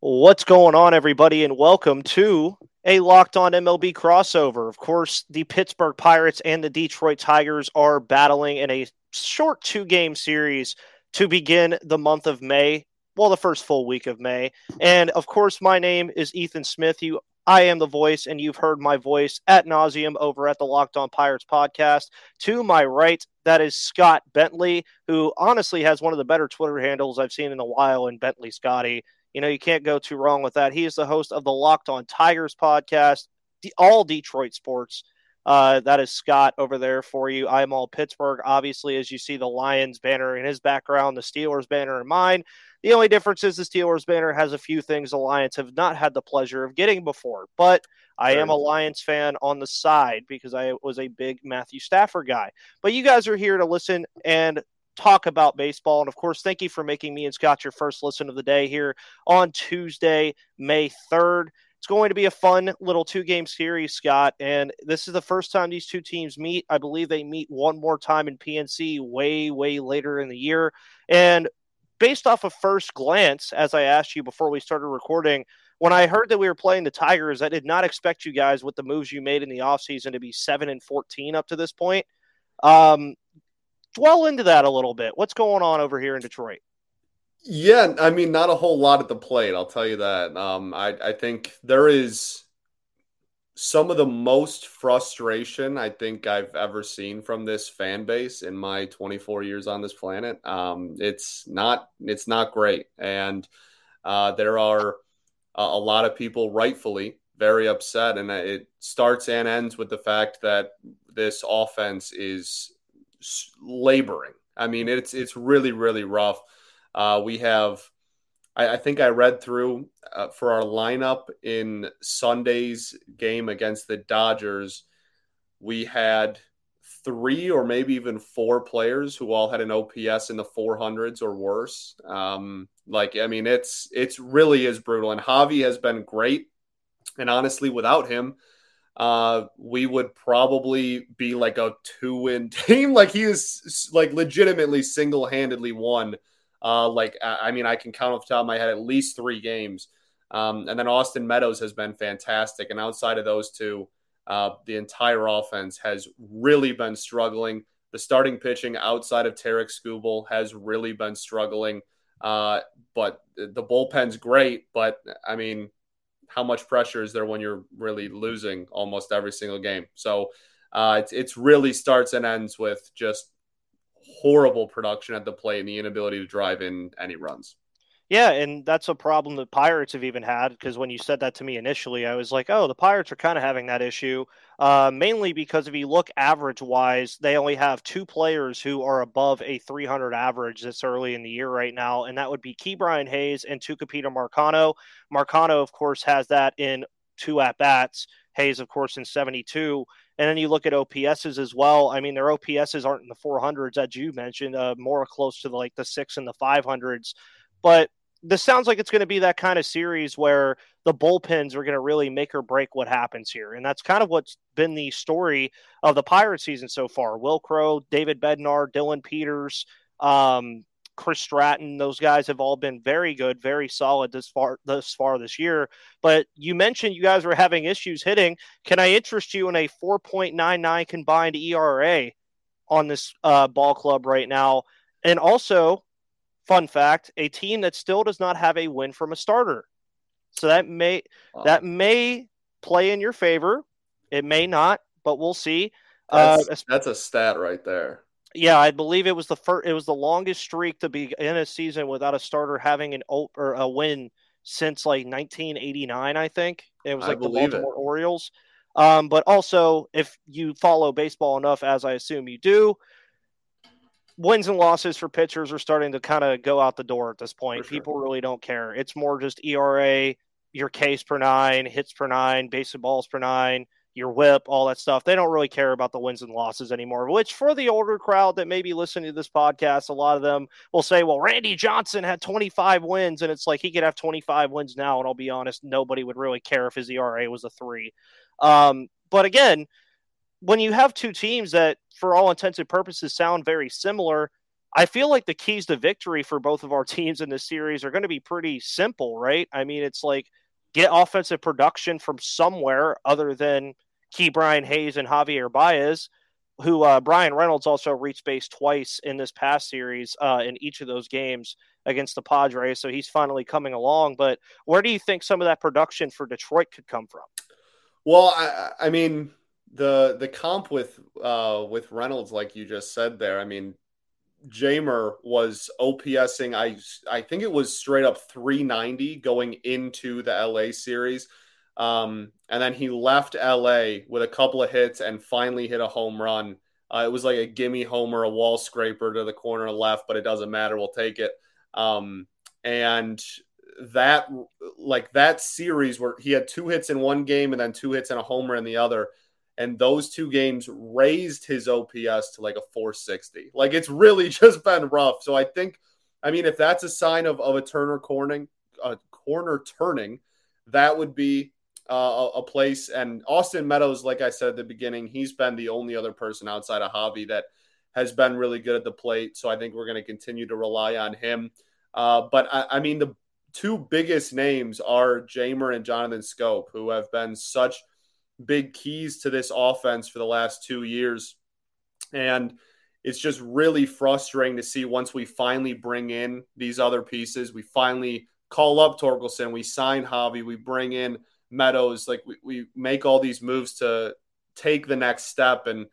What's going on, everybody, and welcome to a Locked On MLB crossover. Of course, the Pittsburgh Pirates and the Detroit Tigers are battling in a short two game series to begin the month of May. Well, the first full week of May. And of course, my name is Ethan Smith. You I am the voice, and you've heard my voice at nauseum over at the Locked On Pirates podcast. To my right, that is Scott Bentley, who honestly has one of the better Twitter handles I've seen in a while in Bentley Scotty. You know, you can't go too wrong with that. He is the host of the Locked On Tigers podcast, the, all Detroit sports. Uh, that is Scott over there for you. I'm all Pittsburgh. Obviously, as you see the Lions banner in his background, the Steelers banner in mine. The only difference is the Steelers banner has a few things the Lions have not had the pleasure of getting before. But I am a Lions fan on the side because I was a big Matthew Stafford guy. But you guys are here to listen and talk about baseball. And of course, thank you for making me and Scott your first listen of the day here on Tuesday, May 3rd. It's going to be a fun little two game series, Scott. And this is the first time these two teams meet. I believe they meet one more time in PNC way, way later in the year. And based off of first glance, as I asked you before we started recording, when I heard that we were playing the Tigers, I did not expect you guys with the moves you made in the offseason to be 7 and 14 up to this point. Um, dwell into that a little bit. What's going on over here in Detroit? Yeah, I mean, not a whole lot at the plate. I'll tell you that. Um, I, I think there is some of the most frustration I think I've ever seen from this fan base in my 24 years on this planet. Um, it's not it's not great, and uh, there are a, a lot of people rightfully very upset, and it starts and ends with the fact that this offense is laboring. I mean, it's it's really really rough. Uh, we have, I, I, think I read through uh, for our lineup in Sunday's game against the Dodgers. We had three or maybe even four players who all had an OPS in the 400s or worse. Um, like, I mean, it's it's really is brutal. And Javy has been great. And honestly, without him, uh, we would probably be like a two win team. like he is like legitimately single handedly won. Uh, like I mean, I can count off the top of my head at least three games. Um, and then Austin Meadows has been fantastic. And outside of those two, uh, the entire offense has really been struggling. The starting pitching outside of Tarik Skubal has really been struggling. Uh, but the bullpen's great. But I mean, how much pressure is there when you're really losing almost every single game? So uh, it's it's really starts and ends with just horrible production at the plate and the inability to drive in any runs. Yeah, and that's a problem that Pirates have even had because when you said that to me initially, I was like, oh, the Pirates are kind of having that issue. Uh, mainly because if you look average wise, they only have two players who are above a 300 average this early in the year right now, and that would be Ke'Bryan Hayes and Tucupita Marcano. Marcano, of course, has that in two at bats. Hayes, of course, in 72. And then you look at OPSs as well. I mean, their OPSs aren't in the 400s, as you mentioned, uh, more close to the, like the six and the 500s. But this sounds like it's going to be that kind of series where the bullpens are going to really make or break what happens here. And that's kind of what's been the story of the Pirate season so far. Wil Crowe, David Bednar, Dylan Peters, um, Chris Stratton, those guys have all been very good, very solid this far this far this year. But you mentioned you guys were having issues hitting. Can I interest you in a 4.99 combined ERA on this uh, ball club right now? And also, fun fact, a team that still does not have a win from a starter. So that may wow. that may play in your favor. It may not, but we'll see. That's, uh, that's a stat right there. Yeah, I believe it was the first. It was the longest streak to be in a season without a starter having an or a win since like 1989. I think it was like the Baltimore it. Orioles. Um, but also, if you follow baseball enough, as I assume you do, wins and losses for pitchers are starting to kind of go out the door at this point. Sure. People really don't care. It's more just ERA, your case per nine, hits per nine, base balls per nine, your whip, all that stuff. They don't really care about the wins and losses anymore, which for the older crowd that may be listening to this podcast, a lot of them will say, well, Randy Johnson had 25 wins. And it's like he could have 25 wins now. And I'll be honest, nobody would really care if his ERA was a three. Um, but again, when you have two teams that, for all intents and purposes, sound very similar, I feel like the keys to victory for both of our teams in this series are going to be pretty simple, right? I mean, it's like get offensive production from somewhere other than Ke'Bryan Hayes and Javier Baez, who uh, Bryan Reynolds also reached base twice in this past series uh, in each of those games against the Padres. So he's finally coming along. But where do you think some of that production for Detroit could come from? Well, I, I mean, the the comp with uh, with Reynolds, like you just said there, I mean, Jeimer was OPSing. I I think it was straight up 390 going into the LA series. Um, and then he left LA with a couple of hits and finally hit a home run. Uh, it was like a gimme homer, a wall scraper to the corner left, but it doesn't matter. We'll take it. Um, and that, like that series where he had two hits in one game and then two hits and a homer in the other. And those two games raised his OPS to like a 460. Like it's really just been rough. So I think, I mean, if that's a sign of, of a Turner corning, a corner turning, that would be uh, a, place. And Austin Meadows, like I said at the beginning, he's been the only other person outside of Javy that has been really good at the plate. So I think we're going to continue to rely on him. Uh, but I, I, mean, the two biggest names are Jeimer and Jonathan Schoop, who have been such big keys to this offense for the last two years. And it's just really frustrating to see once we finally bring in these other pieces, we finally call up Torkelson, we sign Javy, we bring in Meadows. Like we, we make all these moves to take the next step, and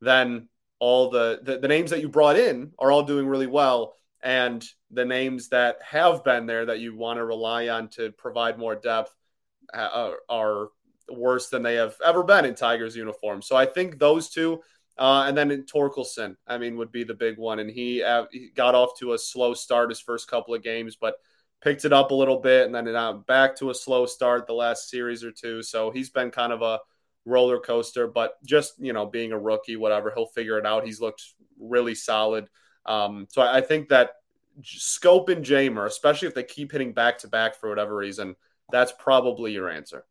then all the, the the names that you brought in are all doing really well, and the names that have been there that you want to rely on to provide more depth are, are worse than they have ever been in Tigers uniform. So I think those two. Uh, and then in Torkelson, I mean, would be the big one. And he, uh, he got off to a slow start his first couple of games, but picked it up a little bit and then back to a slow start the last series or two. So he's been kind of a roller coaster, but just, you know, being a rookie, whatever, he'll figure it out. He's looked really solid. Um, so I, I think that Schoop and Jeimer, especially if they keep hitting back to back for whatever reason, that's probably your answer.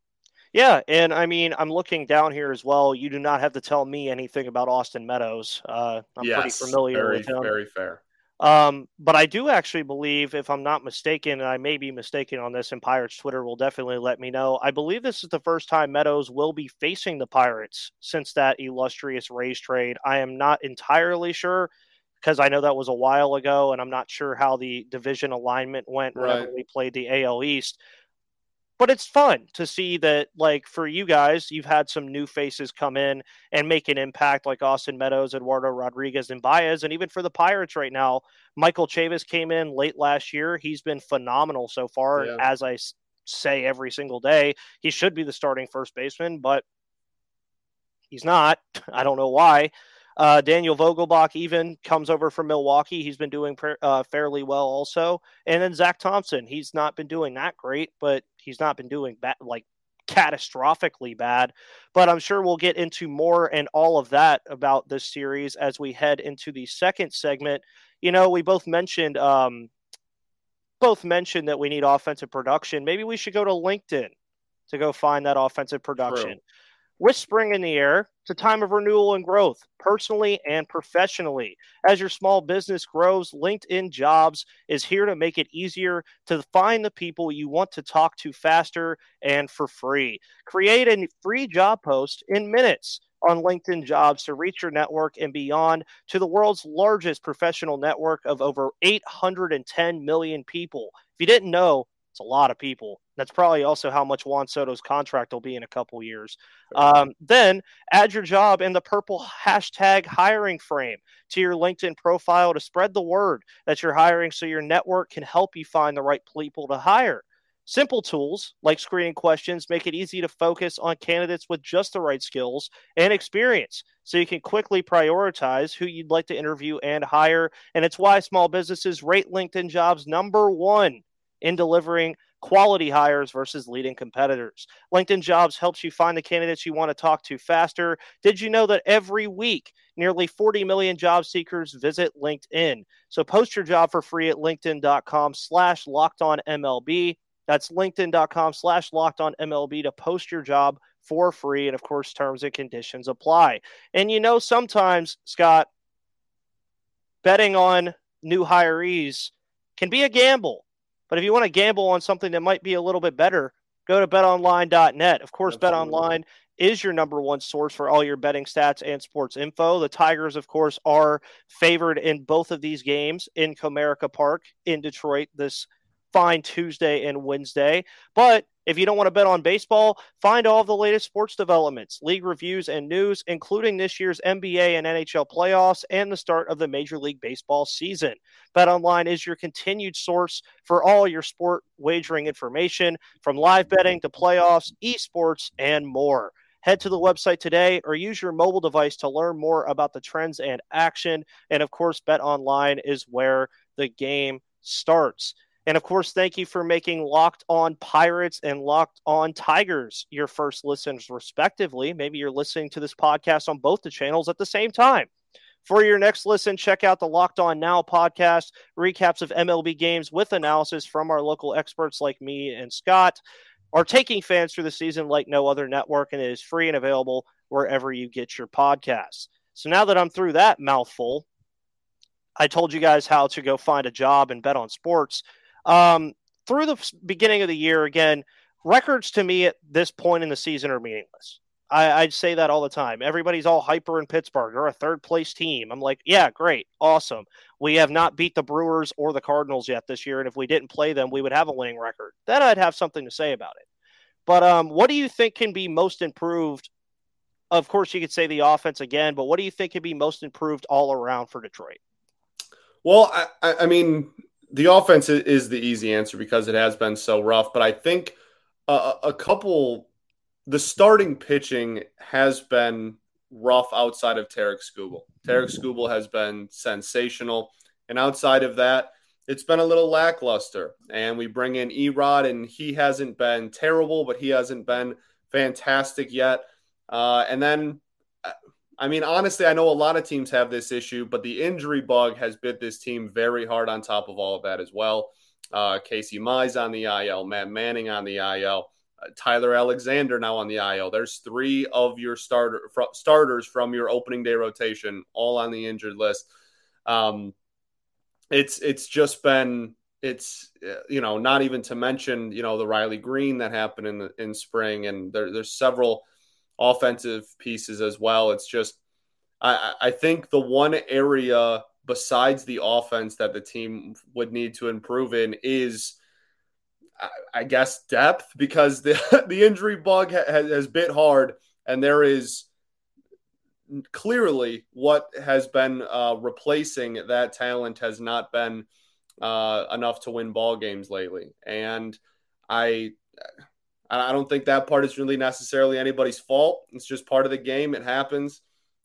Yeah, and I mean, I'm looking down here as well. You do not have to tell me anything about Austin Meadows. Uh, I'm yes, pretty familiar very, with him. Very fair. Um, but I do actually believe, if I'm not mistaken, and I may be mistaken on this, and Pirates Twitter will definitely let me know. I believe this is the first time Meadows will be facing the Pirates since that illustrious Rays trade. I am not entirely sure because I know that was a while ago, and I'm not sure how the division alignment went right. whenever we played the AL East but it's fun to see that like for you guys you've had some new faces come in and make an impact like austin meadows eduardo rodriguez and baez and even for the pirates right now michael chavis came in late last year he's been phenomenal so far yeah. as I say every single day he should be the starting first baseman but he's not i don't know why uh, Daniel Vogelbach even comes over from Milwaukee. He's been doing uh, fairly well also. And then Zach Thompson, he's not been doing that great, but he's not been doing bad, like catastrophically bad. But I'm sure we'll get into more and all of that about this series as we head into the second segment. You know, we both mentioned um, both mentioned that we need offensive production. Maybe we should go to LinkedIn to go find that offensive production. True. With spring in the air, it's a time of renewal and growth, personally and professionally. As your small business grows, LinkedIn Jobs is here to make it easier to find the people you want to talk to faster and for free. Create a free job post in minutes on LinkedIn Jobs to reach your network and beyond to the world's largest professional network of over 810 million people. If you didn't know, it's a lot of people. That's probably also how much Juan Soto's contract will be in a couple years. Um, then add your job in the purple hashtag hiring frame to your LinkedIn profile to spread the word that you're hiring so your network can help you find the right people to hire. Simple tools like screening questions make it easy to focus on candidates with just the right skills and experience so you can quickly prioritize who you'd like to interview and hire. And it's why small businesses rate LinkedIn jobs number one in delivering quality hires versus leading competitors. LinkedIn Jobs helps you find the candidates you want to talk to faster. Did you know that every week, nearly 40 million job seekers visit LinkedIn? So post your job for free at linkedin.com slash locked on MLB. That's linkedin.com slash locked on MLB to post your job for free. And of course, terms and conditions apply. And you know, sometimes, Scott, betting on new hirees can be a gamble. But if you want to gamble on something that might be a little bit better, go to betonline.net. Of course, Absolutely. betonline is your number one source for all your betting stats and sports info. The Tigers, of course, are favored in both of these games in Comerica Park in Detroit this fine Tuesday and Wednesday. But if you don't want to bet on baseball, find all of the latest sports developments, league reviews, and news, including this year's NBA and NHL playoffs and the start of the Major League Baseball season. BetOnline is your continued source for all your sport wagering information, from live betting to playoffs, esports, and more. Head to the website today or use your mobile device to learn more about the trends and action. And of course, Bet Online is where the game starts. And of course, thank you for making Locked On Pirates and Locked On Tigers your first listens, respectively. Maybe you're listening to this podcast on both the channels at the same time. For your next listen, check out the Locked On Now podcast, recaps of MLB games with analysis from our local experts like me and Scott are taking fans through the season like no other network, and it is free and available wherever you get your podcasts. So now that I'm through that mouthful, I told you guys how to go find a job and bet on sports. Um, through the beginning of the year, again, records to me at this point in the season are meaningless. I, would say that all the time. Everybody's all hyper in Pittsburgh. They're a third place team. I'm like, yeah, great, awesome. We have not beat the Brewers or the Cardinals yet this year, and if we didn't play them, we would have a winning record. Then I'd have something to say about it. But um, what do you think can be most improved? Of course, you could say the offense again, but what do you think can be most improved all around for Detroit? Well, I, I mean, the offense is the easy answer because it has been so rough. But I think a, a couple the starting pitching has been rough outside of Tarik Skubal. Tarik Skubal has been sensational. And outside of that, it's been a little lackluster. And we bring in Erod, and he hasn't been terrible, but he hasn't been fantastic yet. Uh, and then, I mean, honestly, I know a lot of teams have this issue, but the injury bug has bit this team very hard on top of all of that as well. Uh, Casey Mize on the IL, Matt Manning on the IL. Tyler Alexander now on the IL. There's three of your starter fr- starters from your opening day rotation all on the injured list. Um, it's it's just been it's you know not even to mention you know the Riley Greene that happened in the, in spring and there, there's several offensive pieces as well. It's just I, I think the one area besides the offense that the team would need to improve in is I guess depth because the the injury bug has, has bit hard, and there is clearly what has been uh, replacing that talent has not been uh, enough to win ball games lately, and I. I don't think that part is really necessarily anybody's fault. It's just part of the game. It happens,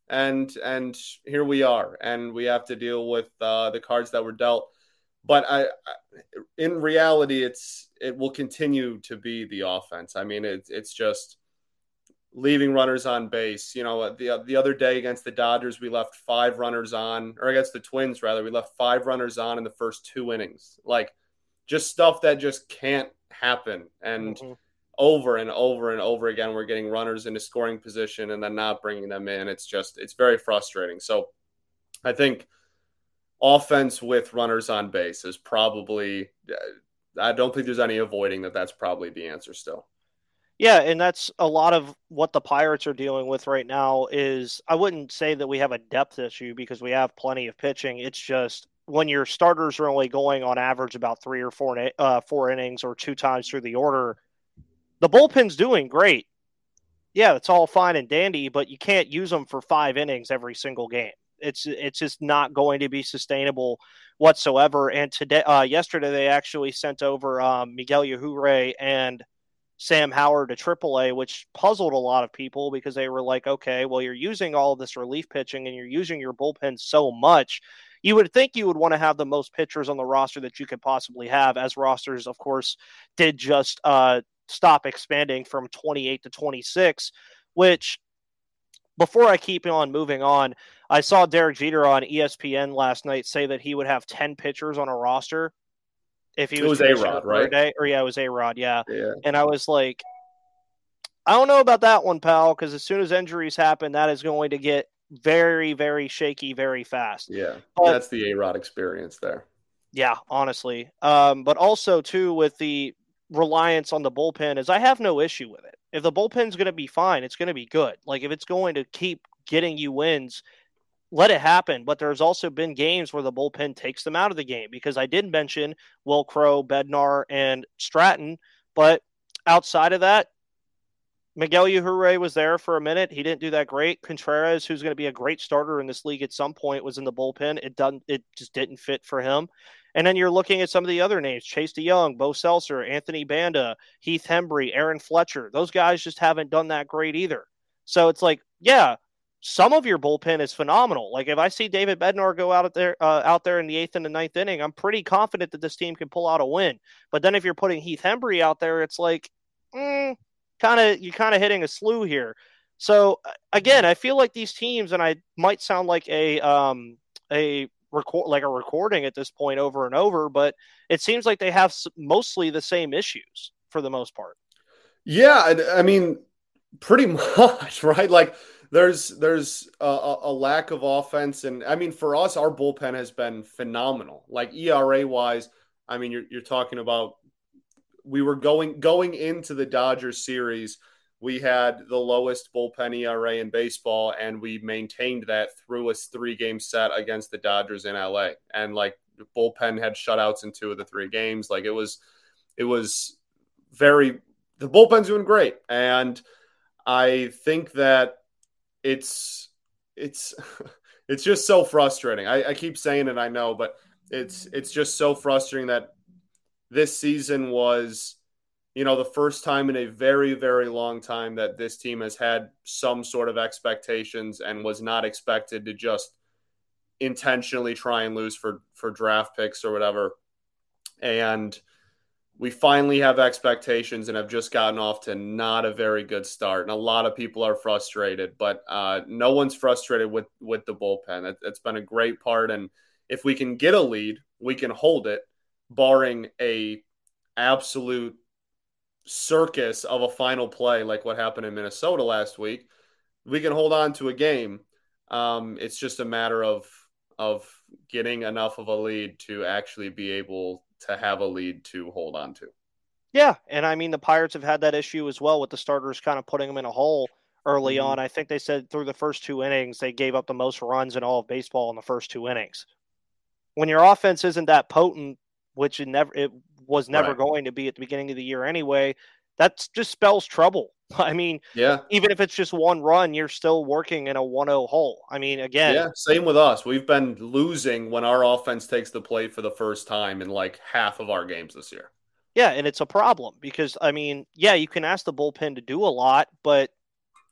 and and here we are, and we have to deal with uh, the cards that were dealt but I, in reality, it's it will continue to be the offense. I mean, it's it's just leaving runners on base. You know, the the other day against the Dodgers, we left five runners on, or against the Twins rather, we left five runners on in the first two innings. Like, just stuff that just can't happen, and. Mm-hmm. Over and over and over again, we're getting runners into scoring position and then not bringing them in. It's just, it's very frustrating. So, I think offense with runners on base is probably I don't think there's any avoiding that that's probably the answer still. Yeah, and that's a lot of what the Pirates are dealing with right now is I wouldn't say that we have a depth issue because we have plenty of pitching. It's just when your starters are only going on average about 3 or 4 uh, four innings or two times through the order, the bullpen's doing great. Yeah, it's all fine and dandy, but you can't use them for 5 innings every single game. It's it's just not going to be sustainable whatsoever. And today, uh, yesterday, they actually sent over um, Miguel Yajure and Sam Howard to AAA, which puzzled a lot of people because they were like, okay, well, you're using all this relief pitching and you're using your bullpen so much. You would think you would want to have the most pitchers on the roster that you could possibly have, as rosters, of course, did just uh, stop expanding from 28 to 26, which before I keep on moving on, I saw Derek Jeter on ESPN last night say that he would have 10 pitchers on a roster if he was, was A Rod, right? Day. Or yeah, it was A Rod, yeah. yeah. And I was like, I don't know about that one, pal, because as soon as injuries happen, that is going to get very, very shaky, very fast. Yeah, but, that's the A Rod experience there. Yeah, honestly. Um, but also too with the reliance on the bullpen is I have no issue with it. If the bullpen's going to be fine, it's going to be good. Like if it's going to keep getting you wins, let it happen. But there's also been games where the bullpen takes them out of the game because I did mention Wil Crowe, Bednar, and Stratton. But outside of that, Miguel Yajure was there for a minute. He didn't do that great. Contreras, who's going to be a great starter in this league at some point, was in the bullpen. It done it just didn't fit for him. And then you're looking at some of the other names: Chase DeYoung, Beau Sulser, Anthony Banda, Heath Hembree, Aaron Fletcher. Those guys just haven't done that great either. So it's like, yeah, some of your bullpen is phenomenal. Like if I see David Bednar go out there uh, out there in the eighth and the ninth inning, I'm pretty confident that this team can pull out a win. But then if you're putting Heath Hembree out there, it's like, mm, kind of you're kind of hitting a slew here. So again, I feel like these teams, and I might sound like a um, a record like a recording at this point over and over, but it seems like they have mostly the same issues for the most part. Yeah, I mean, pretty much, right? Like there's there's a, a, lack of offense, and I mean, for us, our bullpen has been phenomenal. Like ERA wise, I mean, you're you're talking about we were going going into the Dodgers series. We had the lowest bullpen ERA in baseball, and we maintained that through a three game set against the Dodgers in LA. And like bullpen had shutouts in two of the three games. Like it was, it was very, the bullpen's doing great. And I think that it's, it's, it's just so frustrating. I, I keep saying it, I know, but it's, it's just so frustrating that this season was, you know, the first time in a very, very long time that this team has had some sort of expectations and was not expected to just intentionally try and lose for for draft picks or whatever. And we finally have expectations and have just gotten off to not a very good start. And a lot of people are frustrated, but uh, no one's frustrated with with the bullpen. It, it's been a great part, and if we can get a lead, we can hold it barring a absolute circus of a final play like what happened in Minnesota last week, we can hold on to a game. Um, it's just a matter of of getting enough of a lead to actually be able to have a lead to hold on to. Yeah, and I mean the Pirates have had that issue as well with the starters kind of putting them in a hole early mm-hmm. on. I think they said through the first two innings they gave up the most runs in all of baseball in the first two innings. When your offense isn't that potent, which it never it was never right. going to be at the beginning of the year anyway. That just spells trouble. I mean, yeah, even if it's just one run, you're still working in a 1-0 hole. I mean, again, yeah, same with us. We've been losing when our offense takes the plate for the first time in like half of our games this year. Yeah, and it's a problem because I mean, yeah, you can ask the bullpen to do a lot, but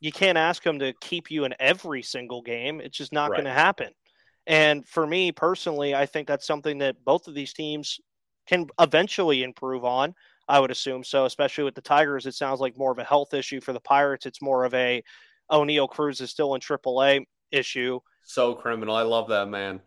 you can't ask them to keep you in every single game. It's just not right. going to happen. And for me personally, I think that's something that both of these teams can eventually improve on. I would assume so, especially with the Tigers. It sounds like more of a health issue for the Pirates. It's more of a Oneil Cruz is still in AAA issue. So criminal. I love that man.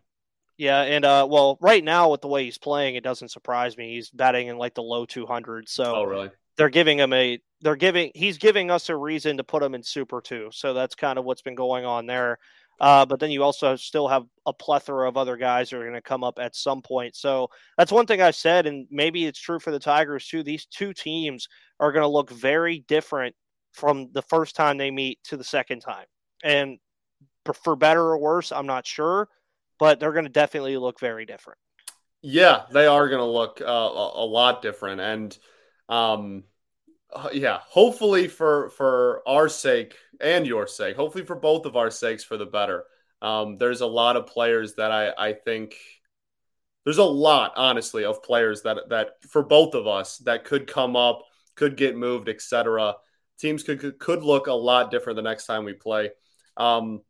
Yeah, and uh, well, right now with the way he's playing, it doesn't surprise me. He's batting in like the low 200s. So, oh really? They're giving him a. They're giving. He's giving us a reason to put him in Super Two. So that's kind of what's been going on there. Uh, but then you also still have a plethora of other guys that are going to come up at some point. So that's one thing I've said, and maybe it's true for the Tigers too. These two teams are going to look very different from the first time they meet to the second time. And for better or worse, I'm not sure, but they're going to definitely look very different. Yeah, they are going to look uh, a, lot different. And, um, uh, yeah, hopefully for for our sake and your sake, hopefully for both of our sakes, for the better. Um, there's a lot of players that I I think there's a lot, honestly, of players that that for both of us that could come up, could get moved, etc. Teams could, could look a lot different the next time we play. Um,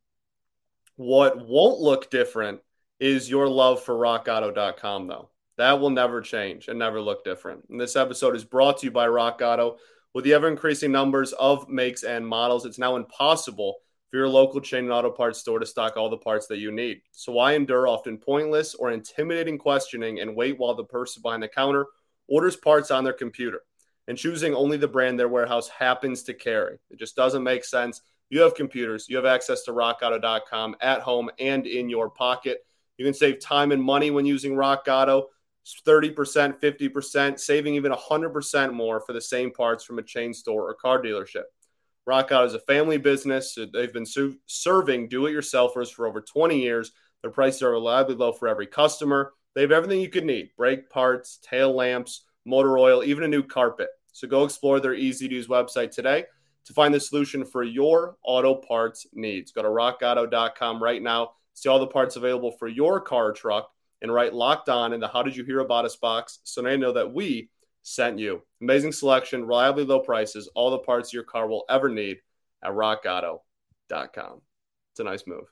what won't look different is your love for RockAuto.com, though. That will never change and never look different. And this episode is brought to you by Rock Auto. With the ever increasing numbers of makes and models, it's now impossible for your local chain and auto parts store to stock all the parts that you need. So why endure often pointless or intimidating questioning and wait while the person behind the counter orders parts on their computer and choosing only the brand their warehouse happens to carry? It just doesn't make sense. you have computers, you have access to rockauto.com at home and in your pocket. You can save time and money when using Rock Auto 30%, 50%, saving even 100% more for the same parts from a chain store or car dealership. Rock Auto is a family business. They've been su- serving do it yourselfers for over 20 years. Their prices are reliably low for every customer. They have everything you could need brake parts, tail lamps, motor oil, even a new carpet. So go explore their easy to use website today to find the solution for your auto parts needs. Go to rockauto.com right now, see all the parts available for your car or truck, and write locked on in the How Did You Hear About Us box so they know that we sent you. Amazing selection, reliably low prices, all the parts your car will ever need at rockauto.com. It's a nice move.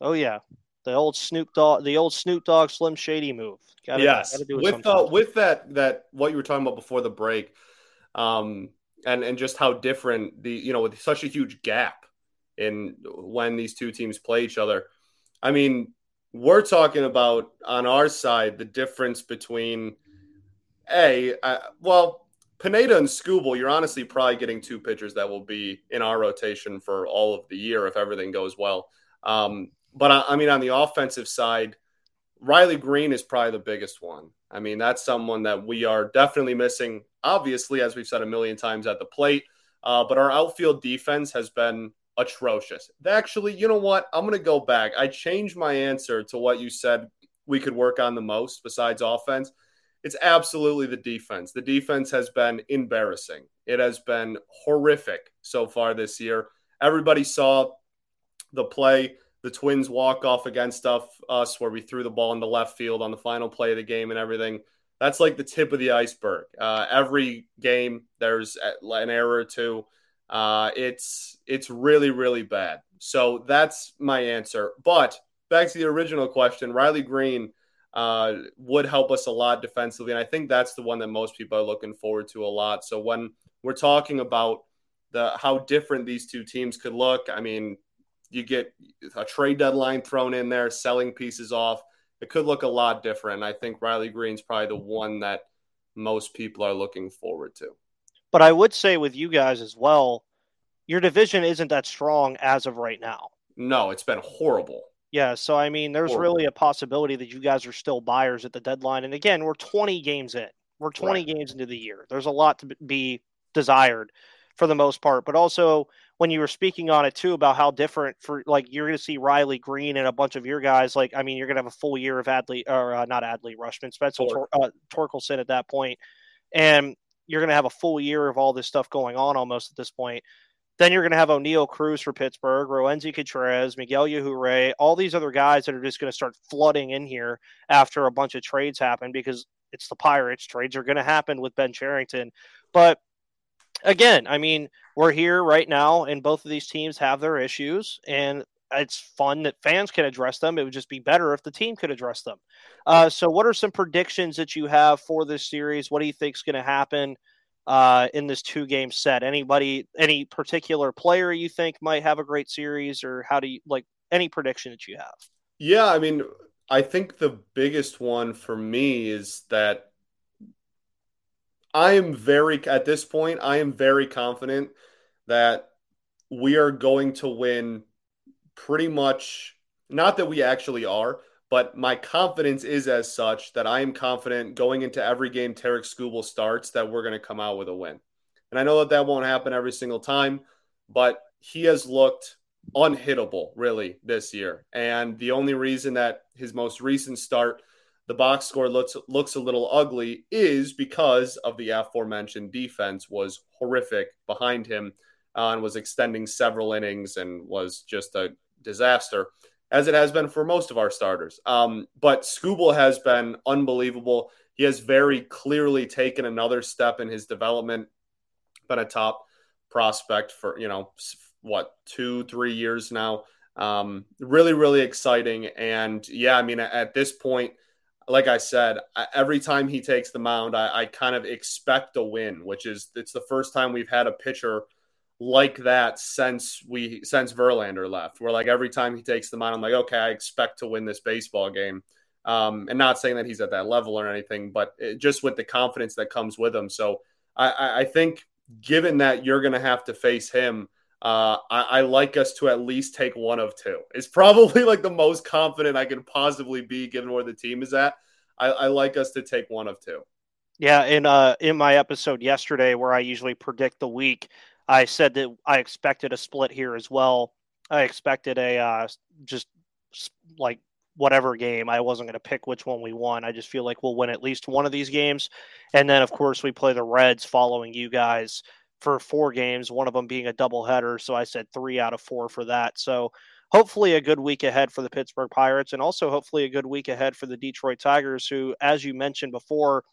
Oh, yeah. The old Snoop Dogg, the old Snoop Dogg Slim Shady move. Gotta, yes, gotta with uh, with that that what you were talking about before the break, um, and and just how different the you know with such a huge gap in when these two teams play each other. I mean, we're talking about on our side the difference between a uh, well Pineda and Skubal. You're honestly probably getting two pitchers that will be in our rotation for all of the year if everything goes well. Um, but I, I mean, on the offensive side, Riley Greene is probably the biggest one. I mean, that's someone that we are definitely missing, obviously, as we've said a million times at the plate. Uh, but our outfield defense has been atrocious. Actually, you know what? I'm going to go back. I changed my answer to what you said we could work on the most besides offense. It's absolutely the defense. The defense has been embarrassing. It has been horrific so far this year. Everybody saw the play the Twins walk off against us where we threw the ball in the left field on the final play of the game and everything. That's like the tip of the iceberg. Uh, every game there's an error or two. Uh, it's it's really really bad. So that's my answer. But back to the original question, Riley Greene uh, would help us a lot defensively, and I think that's the one that most people are looking forward to a lot. So when we're talking about the how different these two teams could look, I mean, you get a trade deadline thrown in there, selling pieces off. It could look a lot different. I think Riley Greene's probably the one that most people are looking forward to. But I would say with you guys as well, your division isn't that strong as of right now. No, it's been horrible. Yeah, so I mean, there's horrible. really a possibility that you guys are still buyers at the deadline. And again, we're 20 games in. We're 20 right. games into the year. There's a lot to be desired for the most part, but also when you were speaking on it too about how different for like you're going to see Riley Greene and a bunch of your guys. Like, I mean, you're going to have a full year of Adley or uh, not Adley Rutschman, Spencer Tor- uh, Torkelson at that point, and you're going to have a full year of all this stuff going on almost at this point. Then you're going to have Oneil Cruz for Pittsburgh, Roansy Contreras, Miguel Yajure, all these other guys that are just going to start flooding in here after a bunch of trades happen because it's the Pirates. Trades are going to happen with Ben Cherington. But again, I mean, we're here right now, and both of these teams have their issues, and it's fun that fans can address them. It would just be better if the team could address them. Uh, so, what are some predictions that you have for this series? What do you think is going to happen uh, in this two game set? Anybody, any particular player you think might have a great series, or how do you like any prediction that you have? Yeah, I mean, I think the biggest one for me is that I am very at this point. I am very confident that we are going to win. Pretty much, not that we actually are, but my confidence is as such that I am confident going into every game Tarik Skubal starts that we're going to come out with a win. And I know that that won't happen every single time, but he has looked unhittable really this year. And the only reason that his most recent start the box score looks looks a little ugly is because of the aforementioned defense was horrific behind him uh, and was extending several innings and was just a disaster as it has been for most of our starters. Um, but Skubal has been unbelievable. He has very clearly taken another step in his development. Been a top prospect for you know what two three years now. Um, really really exciting and yeah, I mean at this point like I said, every time he takes the mound, I, I, kind of expect a win, which is it's the first time we've had a pitcher like that since we since Verlander left. Where like every time he takes the mound, I'm like, okay, I expect to win this baseball game. Um, and not saying that he's at that level or anything, but it, just with the confidence that comes with him. So I, I think given that you're going to have to face him, Uh, I, I, like us to at least take one of two. It's probably like the most confident I can possibly be given where the team is at. I, I like us to take one of two. Yeah, in uh in my episode yesterday where I usually predict the week, I said that I expected a split here as well. I expected a uh, just like whatever game. I wasn't going to pick which one we won. I just feel like we'll win at least one of these games. And then, of course, we play the Reds following you guys for four games, one of them being a doubleheader. So I said three out of four for that. So hopefully a good week ahead for the Pittsburgh Pirates and also hopefully a good week ahead for the Detroit Tigers, who, as you mentioned before,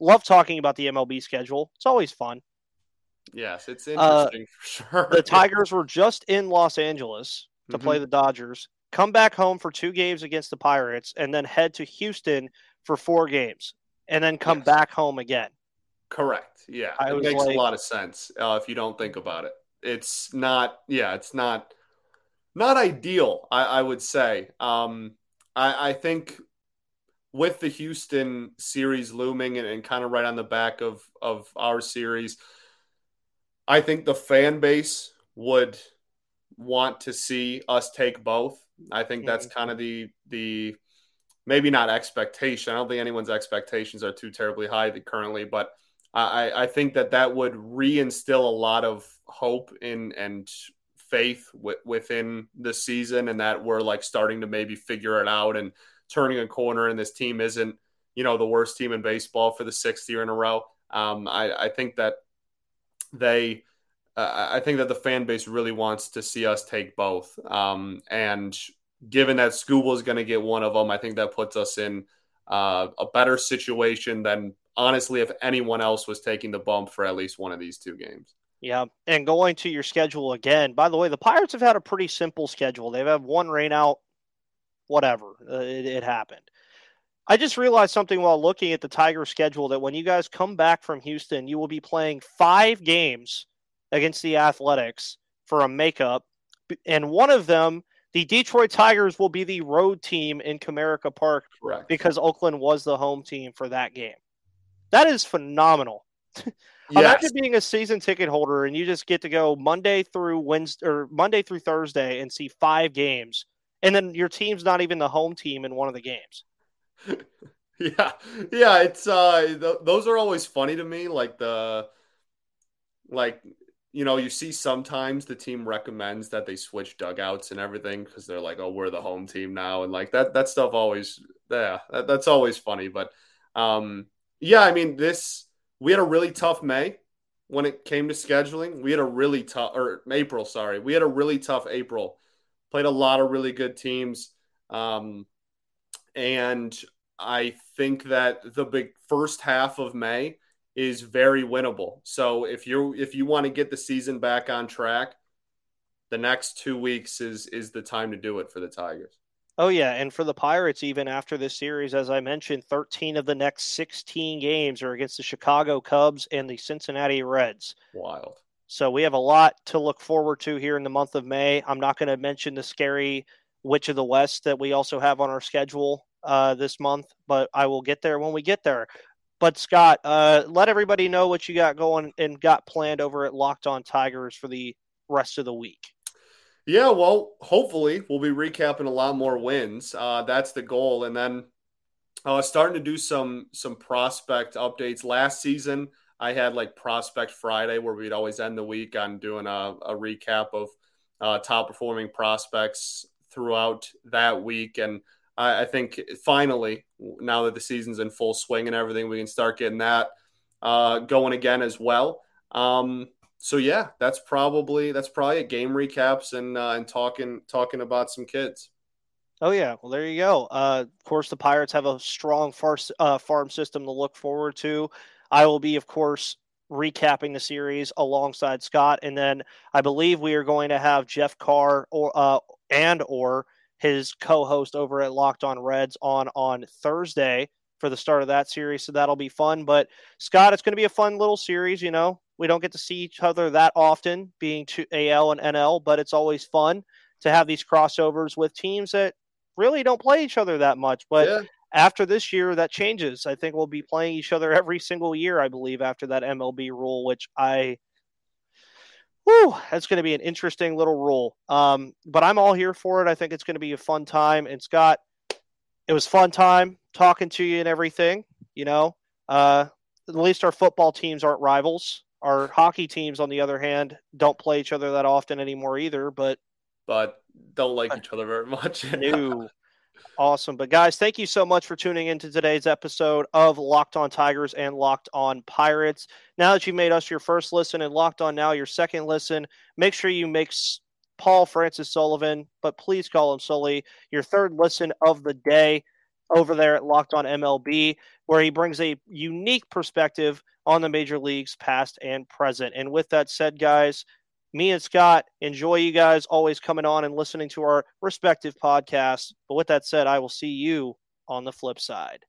love talking about the MLB schedule. It's always fun. Yes, it's uh, interesting uh, for sure. The Tigers were just in Los Angeles to mm-hmm. play the Dodgers, come back home for two games against the Pirates, and then head to Houston for four games, and then come yes. back home again. Correct. Yeah, I it makes like, a lot of sense uh, if you don't think about it. It's not. Yeah, it's not. Not ideal, I, I would say. Um, I, I think with the Houston series looming and, and kind of right on the back of of our series, I think the fan base would want to see us take both. I think that's mm-hmm. kind of the the maybe not expectation. I don't think anyone's expectations are too terribly high currently, but I, I think that that would reinstill a lot of hope in and faith w- within the season, and that we're like starting to maybe figure it out and turning a corner. And this team isn't, you know, the worst team in baseball for the sixth year in a row. Um, I, I think that they uh, I think that the fan base really wants to see us take both. Um, and given that Skubal is going to get one of them, I think that puts us in uh, a better situation than honestly if anyone else was taking the bump for at least one of these two games. Yeah, and going to your schedule again. By the way, the Pirates have had a pretty simple schedule. They've had one rain out, whatever. Uh, it, it happened. I just realized something while looking at the Tiger schedule that when you guys come back from Houston, you will be playing five games against the Athletics for a makeup. And one of them, the Detroit Tigers, will be the road team in Comerica Park Correct. because Oakland was the home team for that game. That is phenomenal. Yes. Imagine being a season ticket holder and you just get to go Monday through Wednesday or Monday through Thursday and see five games, and then your team's not even the home team in one of the games. yeah, yeah, it's uh, th- those are always funny to me. Like the like you know, you see sometimes the team recommends that they switch dugouts and everything because they're like, oh, we're the home team now, and like that that stuff always, yeah, that, that's always funny. But um, yeah, I mean, this we had a really tough May when it came to scheduling. We had a really tough or April, sorry, we had a really tough April. Played a lot of really good teams, um, and I think that the big first half of May is very winnable. So if you if you want to get the season back on track, the next two weeks is is the time to do it for the Tigers. Oh yeah, and for the Pirates, even after this series, as I mentioned, 13 of the next 16 games are against the Chicago Cubs and the Cincinnati Reds. Wild. So we have a lot to look forward to here in the month of May. I'm not going to mention the scary Witch of the West that we also have on our schedule uh, this month, but I will get there when we get there. But Scott, uh, let everybody know what you got going and got planned over at Locked On Tigers for the rest of the week. Yeah, well, hopefully we'll be recapping a lot more wins. Uh, that's the goal, and then uh, starting to do some some prospect updates. Last season, I had like Prospect Friday, where we'd always end the week on doing a, a recap of uh, top performing prospects throughout that week, and I, I think finally, now that the season's in full swing and everything, we can start getting that uh, going again as well. Um, so yeah, that's probably that's probably a game recaps and uh, and talking talking about some kids. Oh yeah, well there you go. Uh, of course, the Pirates have a strong far, uh, farm system to look forward to. I will be, of course, recapping the series alongside Scott, and then I believe we are going to have Jeff Carr or uh, and or his co-host over at Locked On Reds on on Thursday for the start of that series. So that'll be fun. But Scott, it's going to be a fun little series. You know, we don't get to see each other that often, being to AL and NL, but it's always fun to have these crossovers with teams that really don't play each other that much. But yeah. after this year, that changes. I think we'll be playing each other every single year. I believe after that MLB rule, which I whew, that's going to be an interesting little rule. Um, but I'm all here for it. I think it's going to be a fun time. And Scott, it was fun time talking to you and everything. You know, uh, at least our football teams aren't rivals. Our hockey teams, on the other hand, don't play each other that often anymore either. But but don't like each other very much. no. Awesome. But guys, thank you so much for tuning into today's episode of Locked On Tigers and Locked On Pirates. Now that you've made us your first listen and Locked On now your second listen, make sure you make Paul Francis Sullivan, but please call him Sully, your third listen of the day over there at Locked On MLB, where he brings a unique perspective on the major leagues past and present. And with that said, guys, me and Scott enjoy you guys always coming on and listening to our respective podcasts. But with that said, I will see you on the flip side.